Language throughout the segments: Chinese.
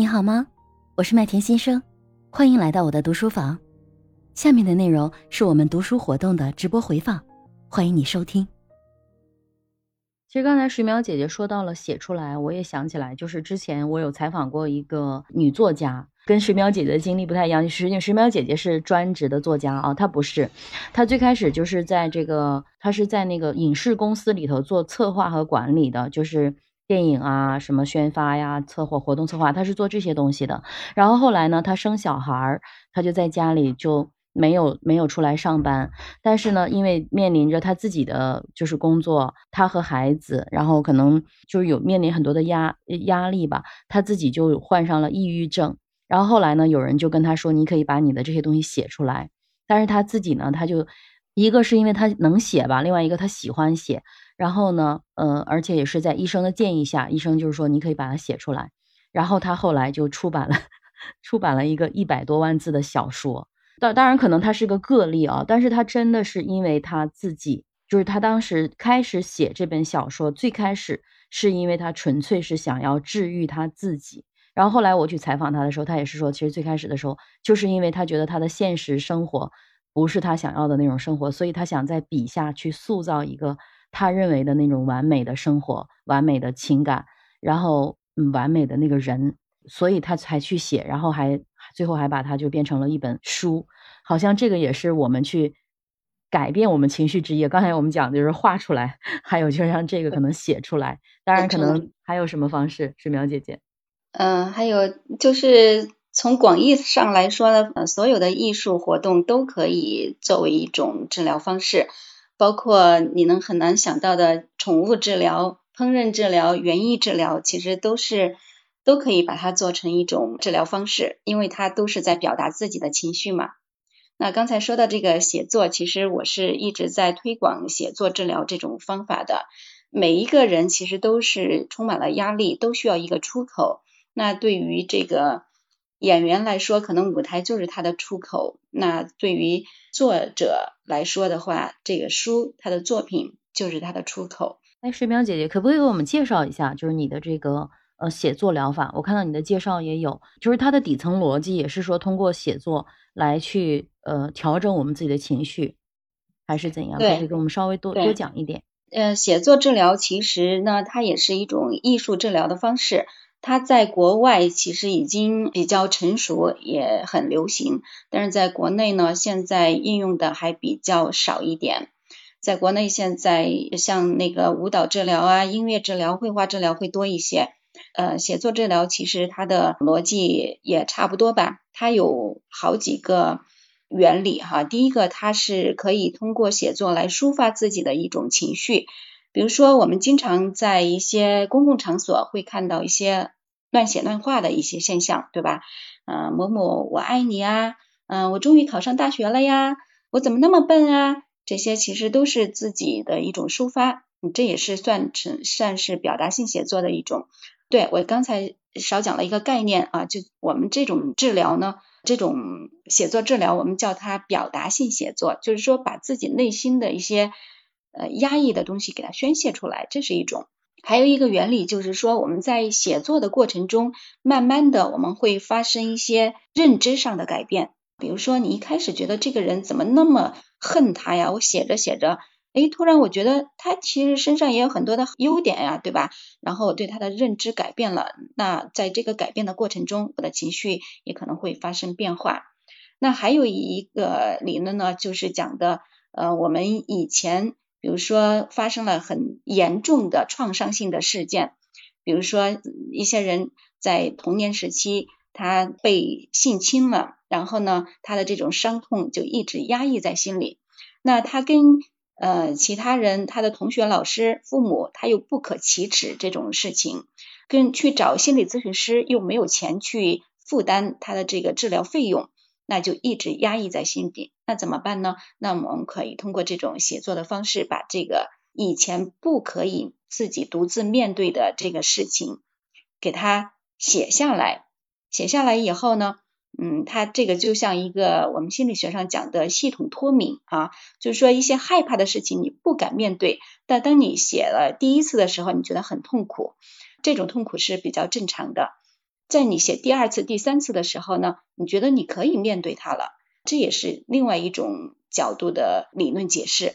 你好吗？我是麦田先生，欢迎来到我的读书房。下面的内容是我们读书活动的直播回放，欢迎你收听。其实刚才水淼姐姐说到了写出来，我也想起来，就是之前我有采访过一个女作家，跟水淼姐姐的经历不太一样。实际，水淼姐姐是专职的作家啊，她不是，她最开始就是在这个，她是在那个影视公司里头做策划和管理的，就是。电影啊，什么宣发呀、策划活动策划，他是做这些东西的。然后后来呢，他生小孩儿，他就在家里就没有没有出来上班。但是呢，因为面临着他自己的就是工作，他和孩子，然后可能就是有面临很多的压压力吧，他自己就患上了抑郁症。然后后来呢，有人就跟他说，你可以把你的这些东西写出来。但是他自己呢，他就一个是因为他能写吧，另外一个他喜欢写。然后呢，呃，而且也是在医生的建议下，医生就是说你可以把它写出来。然后他后来就出版了，出版了一个一百多万字的小说。当当然可能他是个个例啊，但是他真的是因为他自己，就是他当时开始写这本小说，最开始是因为他纯粹是想要治愈他自己。然后后来我去采访他的时候，他也是说，其实最开始的时候，就是因为他觉得他的现实生活不是他想要的那种生活，所以他想在笔下去塑造一个。他认为的那种完美的生活、完美的情感，然后嗯，完美的那个人，所以他才去写，然后还最后还把它就变成了一本书。好像这个也是我们去改变我们情绪之一。刚才我们讲的就是画出来，还有就是让这个可能写出来。当然，可能还有什么方式？是苗姐姐。嗯，还有就是从广义上来说呢，所有的艺术活动都可以作为一种治疗方式。包括你能很难想到的宠物治疗、烹饪治疗、园艺治疗，其实都是都可以把它做成一种治疗方式，因为它都是在表达自己的情绪嘛。那刚才说到这个写作，其实我是一直在推广写作治疗这种方法的。每一个人其实都是充满了压力，都需要一个出口。那对于这个。演员来说，可能舞台就是他的出口。那对于作者来说的话，这个书他的作品就是他的出口。哎，水淼姐姐，可不可以给我们介绍一下，就是你的这个呃写作疗法？我看到你的介绍也有，就是它的底层逻辑也是说通过写作来去呃调整我们自己的情绪，还是怎样？可以给我们稍微多多讲一点。呃，写作治疗其实呢，它也是一种艺术治疗的方式。它在国外其实已经比较成熟，也很流行，但是在国内呢，现在应用的还比较少一点。在国内现在像那个舞蹈治疗啊、音乐治疗、绘画治疗会多一些。呃，写作治疗其实它的逻辑也差不多吧，它有好几个原理哈。第一个，它是可以通过写作来抒发自己的一种情绪。比如说，我们经常在一些公共场所会看到一些乱写乱画的一些现象，对吧？嗯，某某我爱你啊，嗯，我终于考上大学了呀，我怎么那么笨啊？这些其实都是自己的一种抒发，这也是算成算是表达性写作的一种。对我刚才少讲了一个概念啊，就我们这种治疗呢，这种写作治疗，我们叫它表达性写作，就是说把自己内心的一些。呃，压抑的东西给它宣泄出来，这是一种。还有一个原理就是说，我们在写作的过程中，慢慢的我们会发生一些认知上的改变。比如说，你一开始觉得这个人怎么那么恨他呀？我写着写着，哎，突然我觉得他其实身上也有很多的优点呀，对吧？然后我对他的认知改变了。那在这个改变的过程中，我的情绪也可能会发生变化。那还有一个理论呢，就是讲的，呃，我们以前。比如说发生了很严重的创伤性的事件，比如说一些人在童年时期他被性侵了，然后呢他的这种伤痛就一直压抑在心里，那他跟呃其他人他的同学、老师、父母他又不可启齿这种事情，跟去找心理咨询师又没有钱去负担他的这个治疗费用。那就一直压抑在心底，那怎么办呢？那我们可以通过这种写作的方式，把这个以前不可以自己独自面对的这个事情，给它写下来。写下来以后呢，嗯，它这个就像一个我们心理学上讲的系统脱敏啊，就是说一些害怕的事情你不敢面对，但当你写了第一次的时候，你觉得很痛苦，这种痛苦是比较正常的。在你写第二次、第三次的时候呢，你觉得你可以面对它了，这也是另外一种角度的理论解释。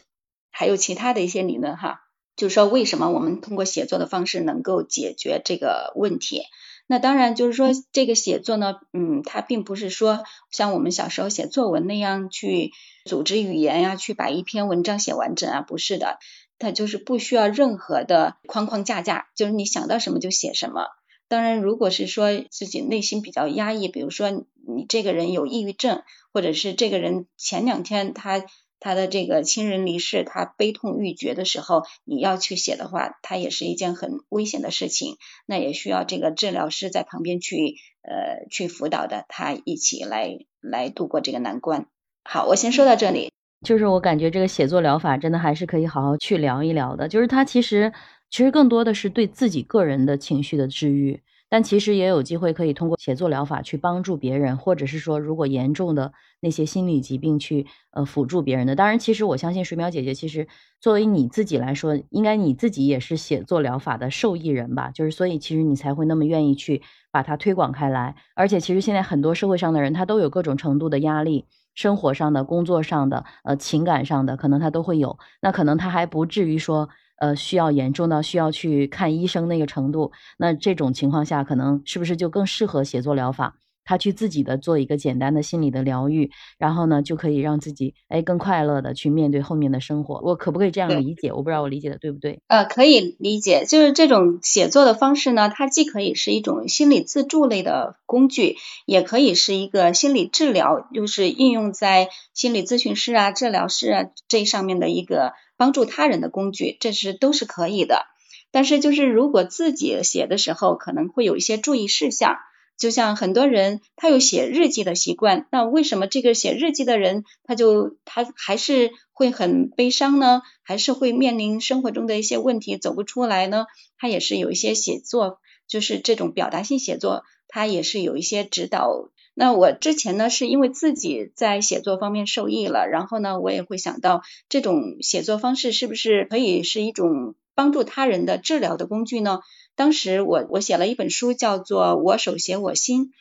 还有其他的一些理论哈，就是说为什么我们通过写作的方式能够解决这个问题。那当然就是说这个写作呢，嗯，它并不是说像我们小时候写作文那样去组织语言呀，去把一篇文章写完整啊，不是的，它就是不需要任何的框框架架，就是你想到什么就写什么。当然，如果是说自己内心比较压抑，比如说你这个人有抑郁症，或者是这个人前两天他他的这个亲人离世，他悲痛欲绝的时候，你要去写的话，它也是一件很危险的事情，那也需要这个治疗师在旁边去呃去辅导的，他一起来来度过这个难关。好，我先说到这里。就是我感觉这个写作疗法真的还是可以好好去聊一聊的，就是它其实。其实更多的是对自己个人的情绪的治愈，但其实也有机会可以通过写作疗法去帮助别人，或者是说如果严重的那些心理疾病去呃辅助别人的。当然，其实我相信水淼姐姐，其实作为你自己来说，应该你自己也是写作疗法的受益人吧？就是所以其实你才会那么愿意去把它推广开来。而且其实现在很多社会上的人，他都有各种程度的压力，生活上的、工作上的、呃情感上的，可能他都会有。那可能他还不至于说。呃，需要严重到需要去看医生那个程度，那这种情况下，可能是不是就更适合写作疗法？他去自己的做一个简单的心理的疗愈，然后呢，就可以让自己哎更快乐的去面对后面的生活。我可不可以这样理解？我不知道我理解的对不对？呃，可以理解，就是这种写作的方式呢，它既可以是一种心理自助类的工具，也可以是一个心理治疗，就是应用在心理咨询师啊、治疗师啊这上面的一个帮助他人的工具，这是都是可以的。但是就是如果自己写的时候，可能会有一些注意事项。就像很多人他有写日记的习惯，那为什么这个写日记的人他就他还是会很悲伤呢？还是会面临生活中的一些问题走不出来呢？他也是有一些写作，就是这种表达性写作，他也是有一些指导。那我之前呢是因为自己在写作方面受益了，然后呢我也会想到这种写作方式是不是可以是一种帮助他人的治疗的工具呢？当时我我写了一本书，叫做《我手写我心》，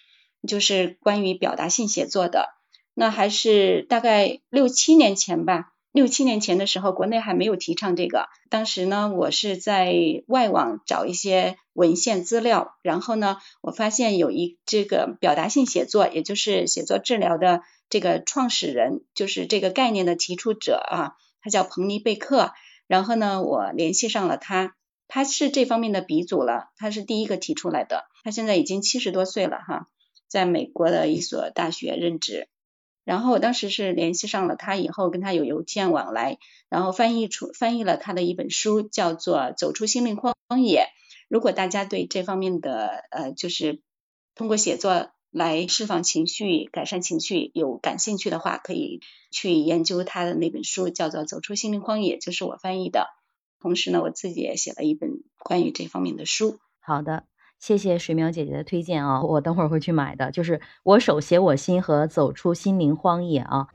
就是关于表达性写作的。那还是大概六七年前吧，六七年前的时候，国内还没有提倡这个。当时呢，我是在外网找一些文献资料，然后呢，我发现有一这个表达性写作，也就是写作治疗的这个创始人，就是这个概念的提出者啊，他叫彭尼贝克。然后呢，我联系上了他。他是这方面的鼻祖了，他是第一个提出来的。他现在已经七十多岁了哈，在美国的一所大学任职。然后我当时是联系上了他，以后跟他有邮件往来，然后翻译出翻译了他的一本书，叫做《走出心灵荒野》。如果大家对这方面的呃，就是通过写作来释放情绪、改善情绪有感兴趣的话，可以去研究他的那本书，叫做《走出心灵荒野》，就是我翻译的。同时呢，我自己也写了一本关于这方面的书。好的，谢谢水淼姐姐的推荐啊，我等会儿会去买的。就是我手写我心和走出心灵荒野啊。